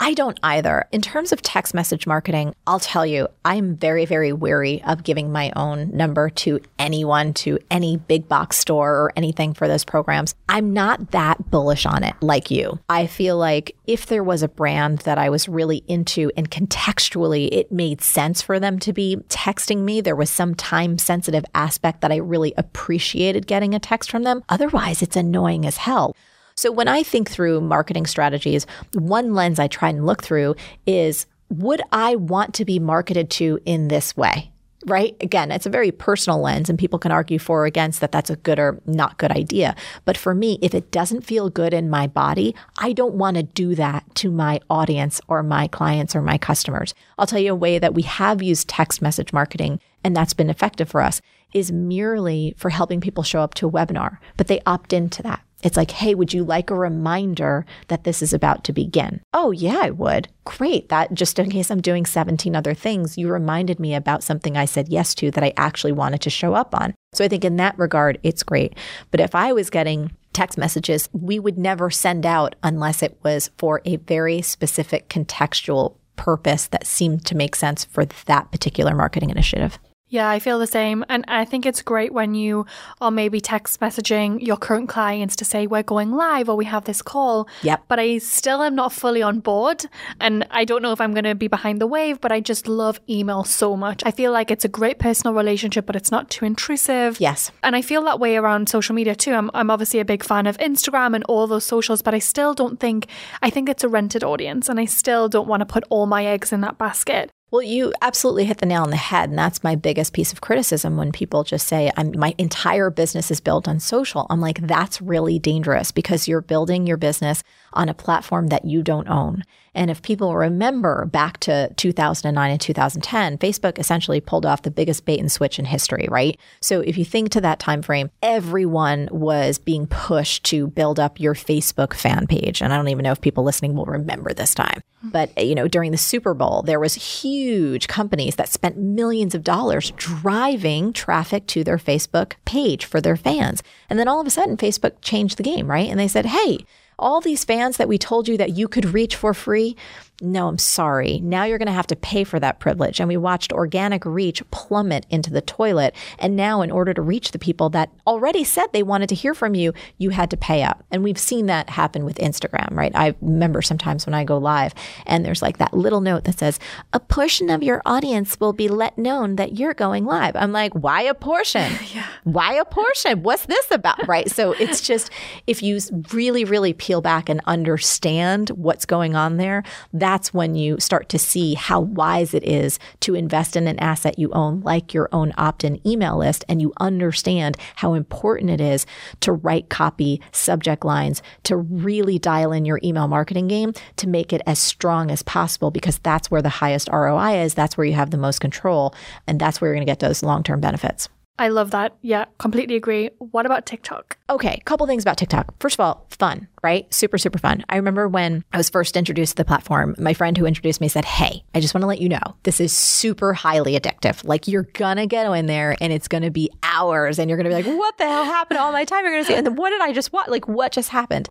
I don't either. In terms of text message marketing, I'll tell you, I'm very, very wary of giving my own number to anyone, to any big box store or anything for those programs. I'm not that bullish on it like you. I feel like if there was a brand that I was really into and contextually it made sense for them to be texting me, there was some time sensitive aspect that I really appreciated getting a text from them. Otherwise, it's annoying as hell. So when I think through marketing strategies, one lens I try and look through is would I want to be marketed to in this way? Right? Again, it's a very personal lens, and people can argue for or against that that's a good or not good idea. But for me, if it doesn't feel good in my body, I don't want to do that to my audience or my clients or my customers. I'll tell you a way that we have used text message marketing, and that's been effective for us, is merely for helping people show up to a webinar, but they opt into that. It's like, hey, would you like a reminder that this is about to begin? Oh, yeah, I would. Great. That just in case I'm doing 17 other things, you reminded me about something I said yes to that I actually wanted to show up on. So I think in that regard, it's great. But if I was getting text messages, we would never send out unless it was for a very specific contextual purpose that seemed to make sense for that particular marketing initiative. Yeah, I feel the same. And I think it's great when you are maybe text messaging your current clients to say, we're going live or we have this call. Yep. But I still am not fully on board. And I don't know if I'm going to be behind the wave, but I just love email so much. I feel like it's a great personal relationship, but it's not too intrusive. Yes. And I feel that way around social media too. I'm, I'm obviously a big fan of Instagram and all those socials, but I still don't think, I think it's a rented audience and I still don't want to put all my eggs in that basket. Well, you absolutely hit the nail on the head. And that's my biggest piece of criticism when people just say, my entire business is built on social. I'm like, that's really dangerous because you're building your business on a platform that you don't own. And if people remember back to 2009 and 2010, Facebook essentially pulled off the biggest bait and switch in history, right? So if you think to that time frame, everyone was being pushed to build up your Facebook fan page. And I don't even know if people listening will remember this time. But you know, during the Super Bowl, there was huge companies that spent millions of dollars driving traffic to their Facebook page for their fans. And then all of a sudden Facebook changed the game, right? And they said, "Hey, all these fans that we told you that you could reach for free, no, I'm sorry. Now you're going to have to pay for that privilege. And we watched organic reach plummet into the toilet. And now, in order to reach the people that already said they wanted to hear from you, you had to pay up. And we've seen that happen with Instagram, right? I remember sometimes when I go live and there's like that little note that says, a portion of your audience will be let known that you're going live. I'm like, why a portion? [LAUGHS] yeah. Why a portion? What's this about? Right. So it's just, if you really, really peel back and understand what's going on there, that that's when you start to see how wise it is to invest in an asset you own, like your own opt in email list, and you understand how important it is to write copy, subject lines, to really dial in your email marketing game to make it as strong as possible because that's where the highest ROI is. That's where you have the most control. And that's where you're going to get those long term benefits. I love that. Yeah, completely agree. What about TikTok? Okay, couple things about TikTok. First of all, fun, right? Super, super fun. I remember when I was first introduced to the platform, my friend who introduced me said, Hey, I just want to let you know this is super highly addictive. Like you're gonna get in there and it's gonna be hours and you're gonna be like, What the hell happened all my time? You're gonna see, and then what did I just watch? Like, what just happened?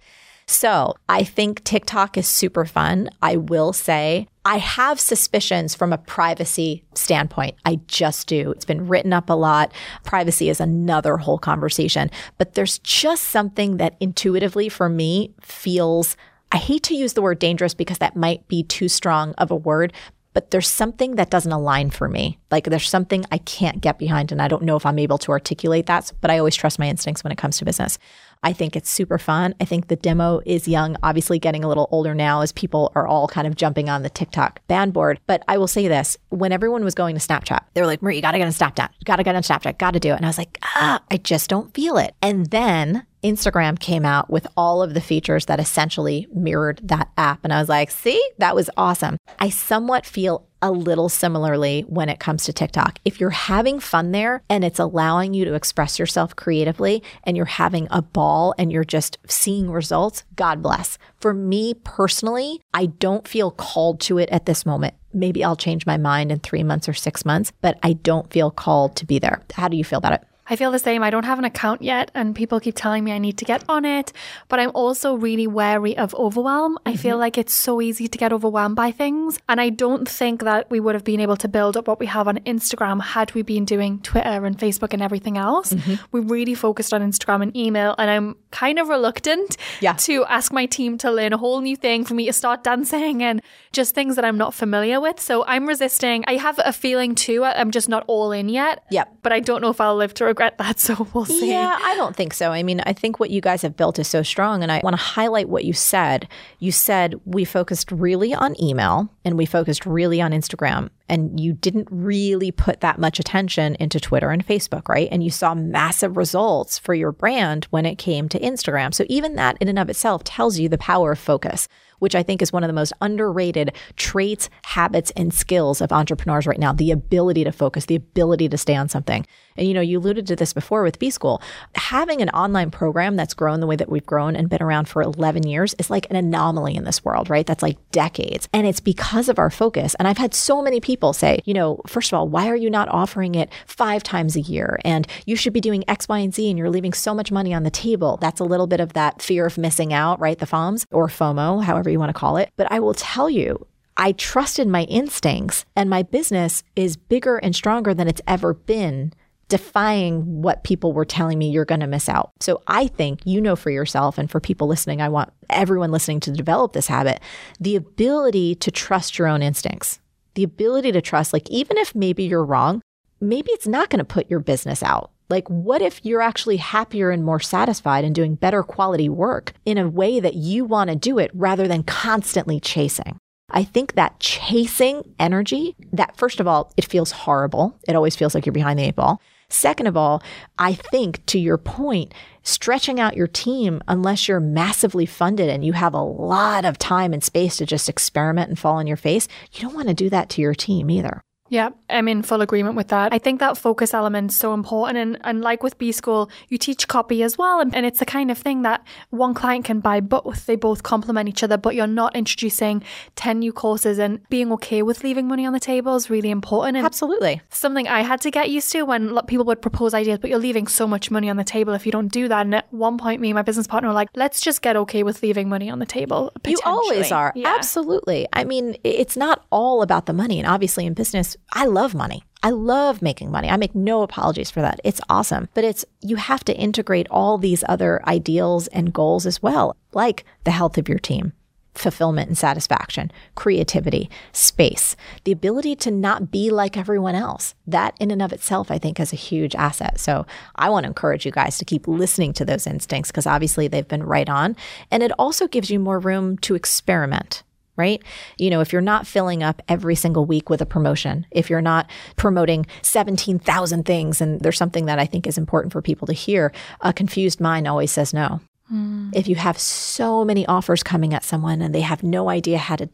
So I think TikTok is super fun. I will say I have suspicions from a privacy standpoint. I just do. It's been written up a lot. Privacy is another whole conversation, but there's just something that intuitively for me feels I hate to use the word dangerous because that might be too strong of a word, but there's something that doesn't align for me. Like there's something I can't get behind, and I don't know if I'm able to articulate that, but I always trust my instincts when it comes to business. I think it's super fun. I think the demo is young, obviously getting a little older now as people are all kind of jumping on the TikTok band board. But I will say this when everyone was going to Snapchat, they were like, Marie, you gotta get on Snapchat, you gotta get on Snapchat, gotta do it. And I was like, ah, I just don't feel it. And then Instagram came out with all of the features that essentially mirrored that app. And I was like, see, that was awesome. I somewhat feel a little similarly when it comes to TikTok. If you're having fun there and it's allowing you to express yourself creatively and you're having a ball and you're just seeing results, God bless. For me personally, I don't feel called to it at this moment. Maybe I'll change my mind in three months or six months, but I don't feel called to be there. How do you feel about it? I feel the same. I don't have an account yet, and people keep telling me I need to get on it, but I'm also really wary of overwhelm. Mm-hmm. I feel mm-hmm. like it's so easy to get overwhelmed by things, and I don't think that we would have been able to build up what we have on Instagram had we been doing Twitter and Facebook and everything else. Mm-hmm. We really focused on Instagram and email, and I'm kind of reluctant yeah. to ask my team to learn a whole new thing for me to start dancing and just things that I'm not familiar with. So I'm resisting. I have a feeling too. I'm just not all in yet. Yep. But I don't know if I'll live to regret that. [LAUGHS] So we'll see. Yeah, I don't think so. I mean, I think what you guys have built is so strong. And I want to highlight what you said. You said we focused really on email and we focused really on Instagram and you didn't really put that much attention into Twitter and Facebook, right? And you saw massive results for your brand when it came to Instagram. So even that in and of itself tells you the power of focus which I think is one of the most underrated traits, habits, and skills of entrepreneurs right now the ability to focus, the ability to stay on something. And you know, you alluded to this before with B School. Having an online program that's grown the way that we've grown and been around for 11 years is like an anomaly in this world, right? That's like decades. And it's because of our focus. And I've had so many people say, you know, first of all, why are you not offering it five times a year? And you should be doing X, Y, and Z, and you're leaving so much money on the table. That's a little bit of that fear of missing out, right? The FOMs or FOMO, however you want to call it. But I will tell you, I trusted my instincts, and my business is bigger and stronger than it's ever been, defying what people were telling me you're going to miss out. So I think you know for yourself, and for people listening, I want everyone listening to develop this habit the ability to trust your own instincts, the ability to trust, like, even if maybe you're wrong, maybe it's not going to put your business out. Like, what if you're actually happier and more satisfied and doing better quality work in a way that you want to do it rather than constantly chasing? I think that chasing energy, that first of all, it feels horrible. It always feels like you're behind the eight ball. Second of all, I think to your point, stretching out your team, unless you're massively funded and you have a lot of time and space to just experiment and fall on your face, you don't want to do that to your team either. Yeah, I'm in full agreement with that. I think that focus element is so important. And, and like with B School, you teach copy as well. And, and it's the kind of thing that one client can buy both. They both complement each other, but you're not introducing 10 new courses and being okay with leaving money on the table is really important. And Absolutely. Something I had to get used to when people would propose ideas, but you're leaving so much money on the table if you don't do that. And at one point, me and my business partner were like, let's just get okay with leaving money on the table. You always are. Yeah. Absolutely. I mean, it's not all about the money. And obviously in business, I love money. I love making money. I make no apologies for that. It's awesome. But it's you have to integrate all these other ideals and goals as well, like the health of your team, fulfillment and satisfaction, creativity, space, the ability to not be like everyone else. That in and of itself, I think, is a huge asset. So I want to encourage you guys to keep listening to those instincts because obviously they've been right on. And it also gives you more room to experiment right? You know, if you're not filling up every single week with a promotion, if you're not promoting 17,000 things, and there's something that I think is important for people to hear, a confused mind always says no. Mm. If you have so many offers coming at someone and they have no idea how to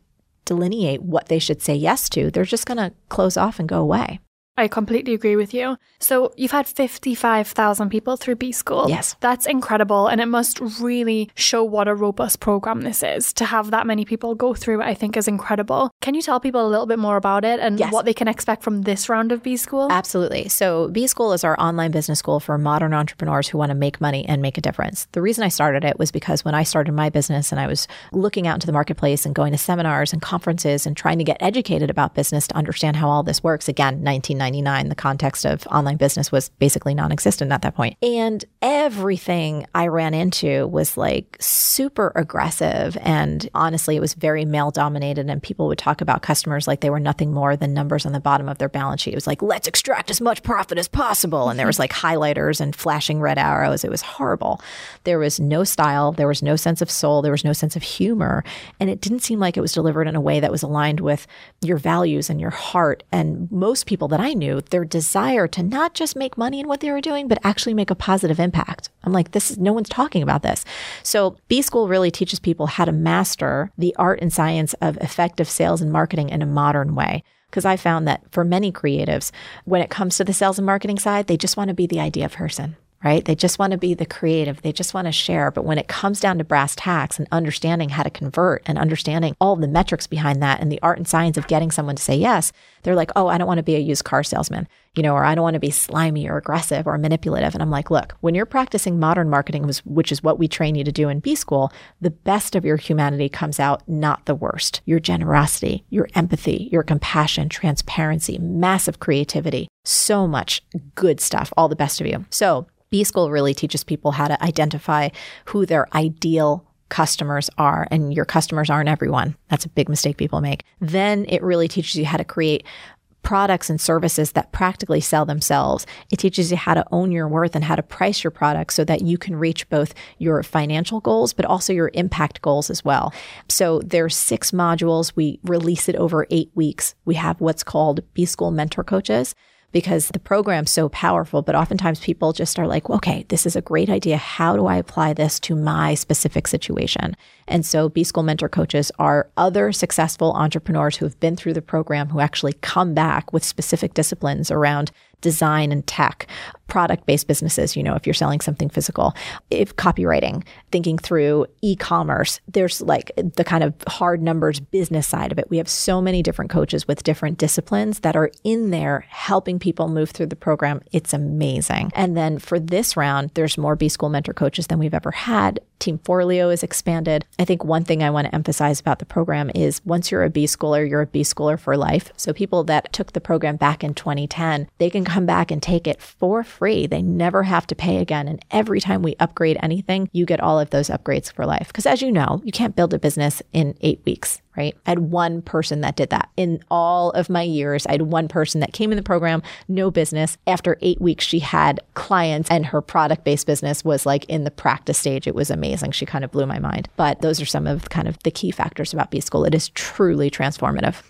delineate what they should say yes to, they're just going to close off and go away. I completely agree with you. So you've had 55,000 people through B School. Yes. That's incredible. And it must really show what a robust program this is. To have that many people go through it, I think is incredible. Can you tell people a little bit more about it and yes. what they can expect from this round of B School? Absolutely. So B School is our online business school for modern entrepreneurs who want to make money and make a difference. The reason I started it was because when I started my business and I was looking out into the marketplace and going to seminars and conferences and trying to get educated about business to understand how all this works, again, 19 1999, the context of online business was basically non existent at that point. And everything I ran into was like super aggressive. And honestly, it was very male dominated. And people would talk about customers like they were nothing more than numbers on the bottom of their balance sheet. It was like, let's extract as much profit as possible. And there was mm-hmm. like highlighters and flashing red arrows. It was horrible. There was no style, there was no sense of soul, there was no sense of humor. And it didn't seem like it was delivered in a way that was aligned with your values and your heart. And most people that I knew their desire to not just make money in what they were doing, but actually make a positive impact. I'm like, this is no one's talking about this. So B School really teaches people how to master the art and science of effective sales and marketing in a modern way. Because I found that for many creatives, when it comes to the sales and marketing side, they just want to be the idea person right? They just want to be the creative. They just want to share. But when it comes down to brass tacks and understanding how to convert and understanding all the metrics behind that and the art and science of getting someone to say yes, they're like, oh, I don't want to be a used car salesman, you know, or I don't want to be slimy or aggressive or manipulative. And I'm like, look, when you're practicing modern marketing, which is what we train you to do in B school, the best of your humanity comes out, not the worst. Your generosity, your empathy, your compassion, transparency, massive creativity, so much good stuff, all the best of you. So B School really teaches people how to identify who their ideal customers are, and your customers aren't everyone. That's a big mistake people make. Then it really teaches you how to create products and services that practically sell themselves. It teaches you how to own your worth and how to price your products so that you can reach both your financial goals, but also your impact goals as well. So there's six modules. We release it over eight weeks. We have what's called B School Mentor Coaches because the program's so powerful. But oftentimes people just are like, okay, this is a great idea. How do I apply this to my specific situation? And so B School Mentor Coaches are other successful entrepreneurs who have been through the program who actually come back with specific disciplines around design and tech, product based businesses, you know, if you're selling something physical, if copywriting, thinking through e commerce, there's like the kind of hard numbers business side of it. We have so many different coaches with different disciplines that are in there helping people move through the program. It's amazing. And then for this round, there's more B School mentor coaches than we've ever had. Team Forleo is expanded. I think one thing I want to emphasize about the program is once you're a B schooler, you're a B schooler for life. So people that took the program back in 2010, they can come back and take it for free. They never have to pay again. And every time we upgrade anything, you get all of those upgrades for life. Because as you know, you can't build a business in eight weeks right? I had one person that did that. In all of my years, I had one person that came in the program, no business. After eight weeks, she had clients and her product based business was like in the practice stage. It was amazing. She kind of blew my mind. But those are some of kind of the key factors about B School. It is truly transformative.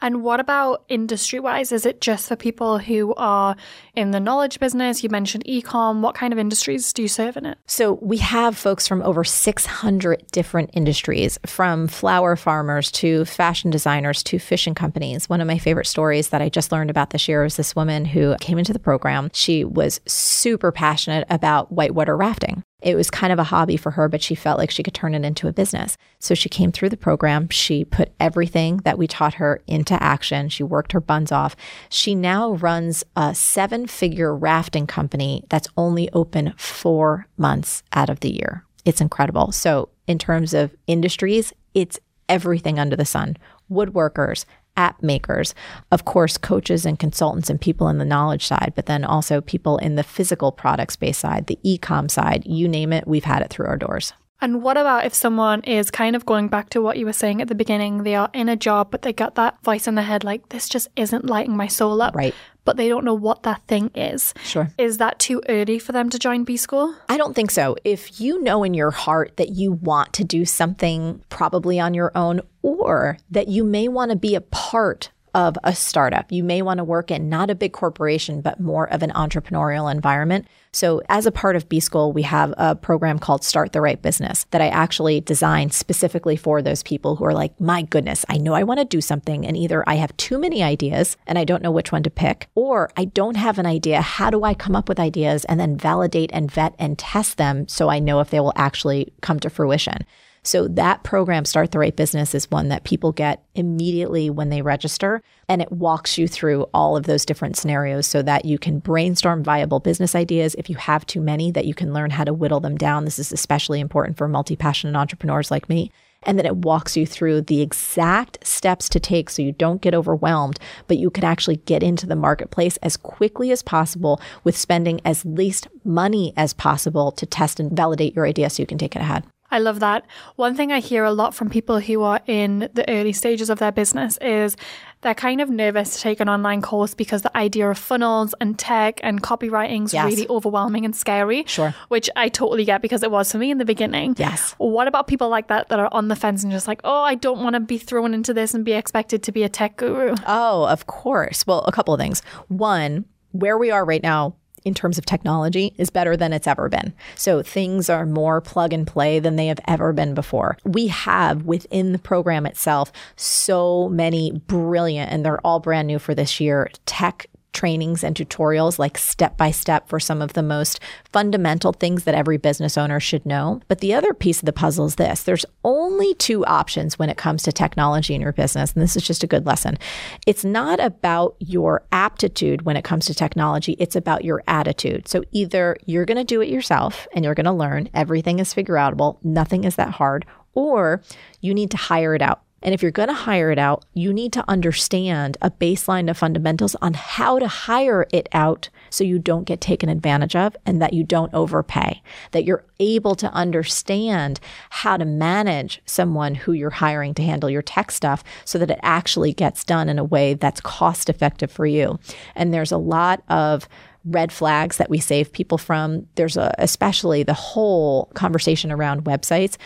And what about industry wise? Is it just for people who are in the knowledge business? You mentioned ecom. What kind of industries do you serve in it? So we have folks from over 600 different industries, from flower farmers to fashion designers to fishing companies. One of my favorite stories that I just learned about this year was this woman who came into the program. She was super passionate about whitewater rafting. It was kind of a hobby for her, but she felt like she could turn it into a business. So she came through the program. She put everything that we taught her into action. She worked her buns off. She now runs a seven figure rafting company that's only open four months out of the year. It's incredible. So, in terms of industries, it's everything under the sun woodworkers, app makers, of course, coaches and consultants and people in the knowledge side, but then also people in the physical product space side, the e-com side, you name it, we've had it through our doors. And what about if someone is kind of going back to what you were saying at the beginning? They are in a job, but they got that voice in their head like, this just isn't lighting my soul up. Right but they don't know what that thing is. Sure. Is that too early for them to join B School? I don't think so. If you know in your heart that you want to do something probably on your own, or that you may want to be a part of a startup. You may want to work in not a big corporation, but more of an entrepreneurial environment. So, as a part of B School, we have a program called Start the Right Business that I actually designed specifically for those people who are like, my goodness, I know I want to do something. And either I have too many ideas and I don't know which one to pick, or I don't have an idea. How do I come up with ideas and then validate and vet and test them so I know if they will actually come to fruition? So that program, Start the Right Business, is one that people get immediately when they register. And it walks you through all of those different scenarios so that you can brainstorm viable business ideas. If you have too many, that you can learn how to whittle them down. This is especially important for multi passionate entrepreneurs like me. And then it walks you through the exact steps to take so you don't get overwhelmed, but you can actually get into the marketplace as quickly as possible with spending as least money as possible to test and validate your idea so you can take it ahead. I love that. One thing I hear a lot from people who are in the early stages of their business is they're kind of nervous to take an online course because the idea of funnels and tech and copywriting is Yes. really overwhelming and scary. Sure. Which I totally get because it was for me in the beginning. Yes. What about people like that that are on the fence and just like, oh, I don't want to be thrown into this and be expected to be a tech guru? Oh, of course. Well, a couple of things. One, where we are right now in terms of technology is better than it's ever been. So things are more plug and play than they have ever been before. We have within the program itself so many brilliant, and they're all brand new for this year, tech trainings and tutorials, like step by step for some of the most fundamental things that every business owner should know. But the other piece of the puzzle is this there's only two options when it comes to technology in your business. And this is just a good lesson. It's not about your aptitude when it comes to technology, it's about your attitude. So either you're going to do it yourself and you're going to learn, everything is figure outable, nothing is that hard, or you need to hire it out. And if you're going to hire it out, you need to understand a baseline of fundamentals on how to hire it out so you don't get taken advantage of and that you don't overpay, that you're able to understand how to manage someone who you're hiring to handle your tech stuff so that it actually gets done in a way that's cost effective for you. And there's a lot of red flags that we save people from. There's a, especially the whole conversation around websites.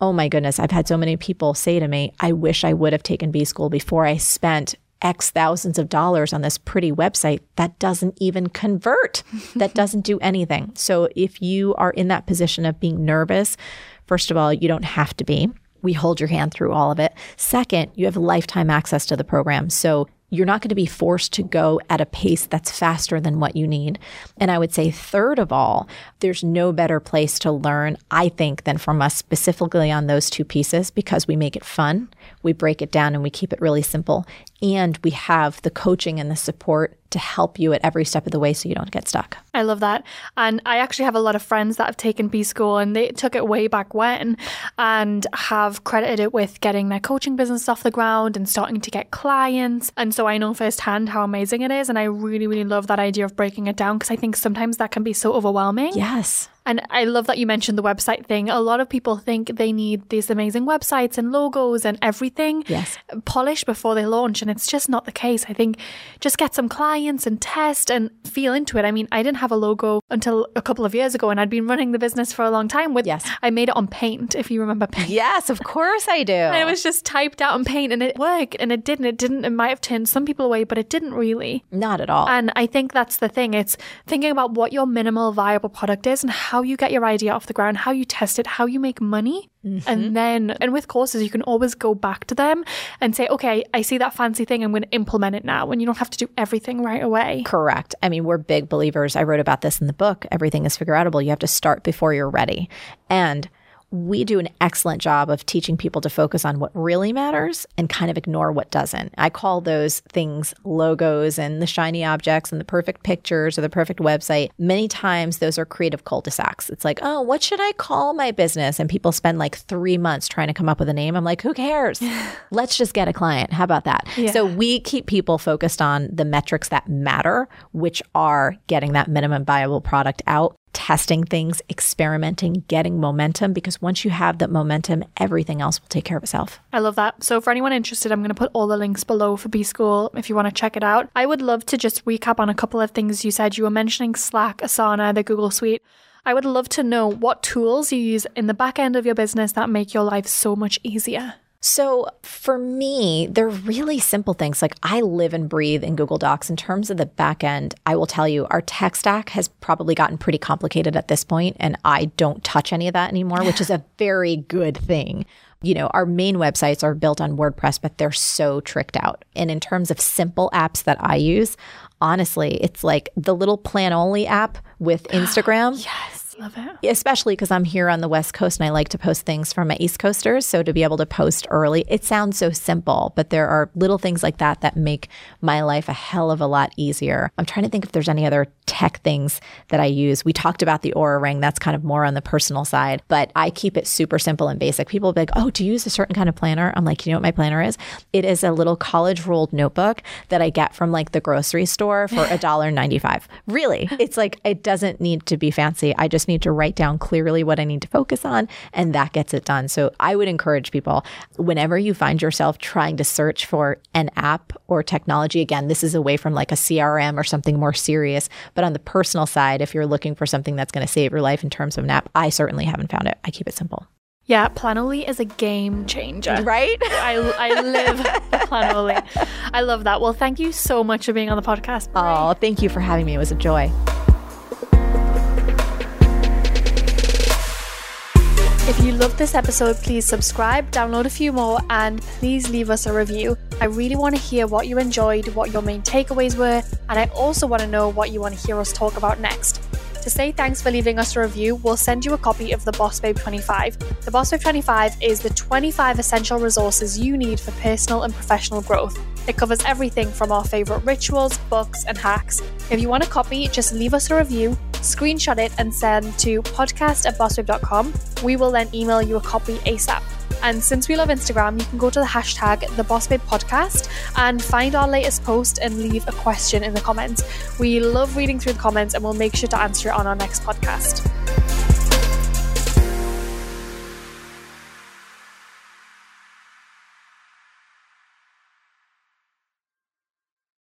Oh my goodness, I've had so many people say to me, I wish I would have taken B school before I spent X thousands of dollars on this pretty website that doesn't even convert, [LAUGHS] that doesn't do anything. So if you are in that position of being nervous, first of all, you don't have to be. We hold your hand through all of it. Second, you have lifetime access to the program. So you're not going to be forced to go at a pace that's faster than what you need. And I would say, third of all, there's no better place to learn, I think, than from us specifically on those two pieces because we make it fun, we break it down, and we keep it really simple. And we have the coaching and the support to help you at every step of the way so you don't get stuck. I love that. And I actually have a lot of friends that have taken B School and they took it way back when and have credited it with getting their coaching business off the ground and starting to get clients. And so I know firsthand how amazing it is. And I really, really love that idea of breaking it down because I think sometimes that can be so overwhelming. Yes. And I love that you mentioned the website thing. A lot of people think they need these amazing websites and logos and everything Yes. polished before they launch. And it's just not the case. I think just get some clients and test and feel into it. I mean, I didn't have a logo until a couple of years ago and I'd been running the business for a long time with, Yes. I made it on paint, if you remember paint. Yes, of course I do. And it was just typed out on paint and it worked and it didn't. It didn't. It might have turned some people away, but it didn't really. not at all. And I think that's the thing. It's thinking about what your minimal viable product is and how you get your idea off the ground, how you test it, how you make money. And mm-hmm. then, and with courses, you can always go back to them and say, okay, I see that fancy thing. I'm going to implement it now. And you don't have to do everything right away. Correct. I mean, we're big believers. I wrote about this in the book. Everything is figure outable. You have to start before you're ready. And we do an excellent job of teaching people to focus on what really matters and kind of ignore what doesn't. I call those things logos and the shiny objects and the perfect pictures or the perfect website. Many times those are creative cul-de-sacs. It's like, oh, what should I call my business? And people spend like three months trying to come up with a name. I'm like, who cares? [LAUGHS] Let's just get a client. How about that? So we keep people focused on the metrics that matter, which are getting that minimum viable product out testing things, experimenting, getting momentum, because once you have that momentum, everything else will take care of itself. I love that. So, for anyone interested, I'm going to put all the links below for B School if you want to check it out. I would love to just recap on a couple of things you said. You were mentioning Slack, Asana, the Google Suite. I would love to know what tools you use in the back end of your business that make your life so much easier. So for me, they're really simple things. Like I live and breathe in Google Docs. In terms of the back end, I will tell you our tech stack has probably gotten pretty complicated at this point, and I don't touch any of that anymore, which is a [LAUGHS] very good thing. You know, our main websites are built on WordPress, but they're so tricked out. And in terms of simple apps that I use, honestly, it's like the little Planoly app with [GASPS] Instagram. yes. Love it. Especially because I'm here on the West Coast and I like to post things from my East Coasters. So to be able to post early, it sounds so simple, but there are little things like that that make my life a hell of a lot easier. I'm trying to think if there's any other tech things that I use. We talked about the Oura Ring. That's kind of more on the personal side, but I keep it super simple and basic. People will be like, oh, do you use a certain kind of planner? I'm like, you know what my planner is? It is a little college ruled notebook that I get from like the grocery store for [LAUGHS] $1.95. really? It's like, it doesn't need to be fancy. I just need to write down clearly what I need to focus on, and that gets it done. So I would encourage people whenever you find yourself trying to search for an app or technology, again, this is away from like a CRM or something more serious, but on the personal side, if you're looking for something that's going to save your life in terms of an app, I certainly haven't found it. I keep it simple. Yeah, Planoly is a game changer. Right? [LAUGHS] I, I live Planoly. I love that. Well, thank you so much for being on the podcast. Oh, thank you for having me. It was a joy. If you loved this episode, please subscribe, download a few more, and please leave us a review. I really want to hear what you enjoyed, what your main takeaways were, and I also want to know what you want to hear us talk about next. To say thanks for leaving us a review, we'll send you a copy of the Boss Babe 25. The Boss Babe 25 is the 25 essential resources you need for personal and professional growth. It covers everything from our favorite rituals, books, and hacks. If you want a copy, just leave us a review, screenshot it, and send to podcast at bossbabe.com. We will then email you a copy ASAP. And since we love Instagram, you can go to the hashtag the Podcast and find our latest post and leave a question in the comments. We love reading through the comments and we'll make sure to answer it on our next podcast.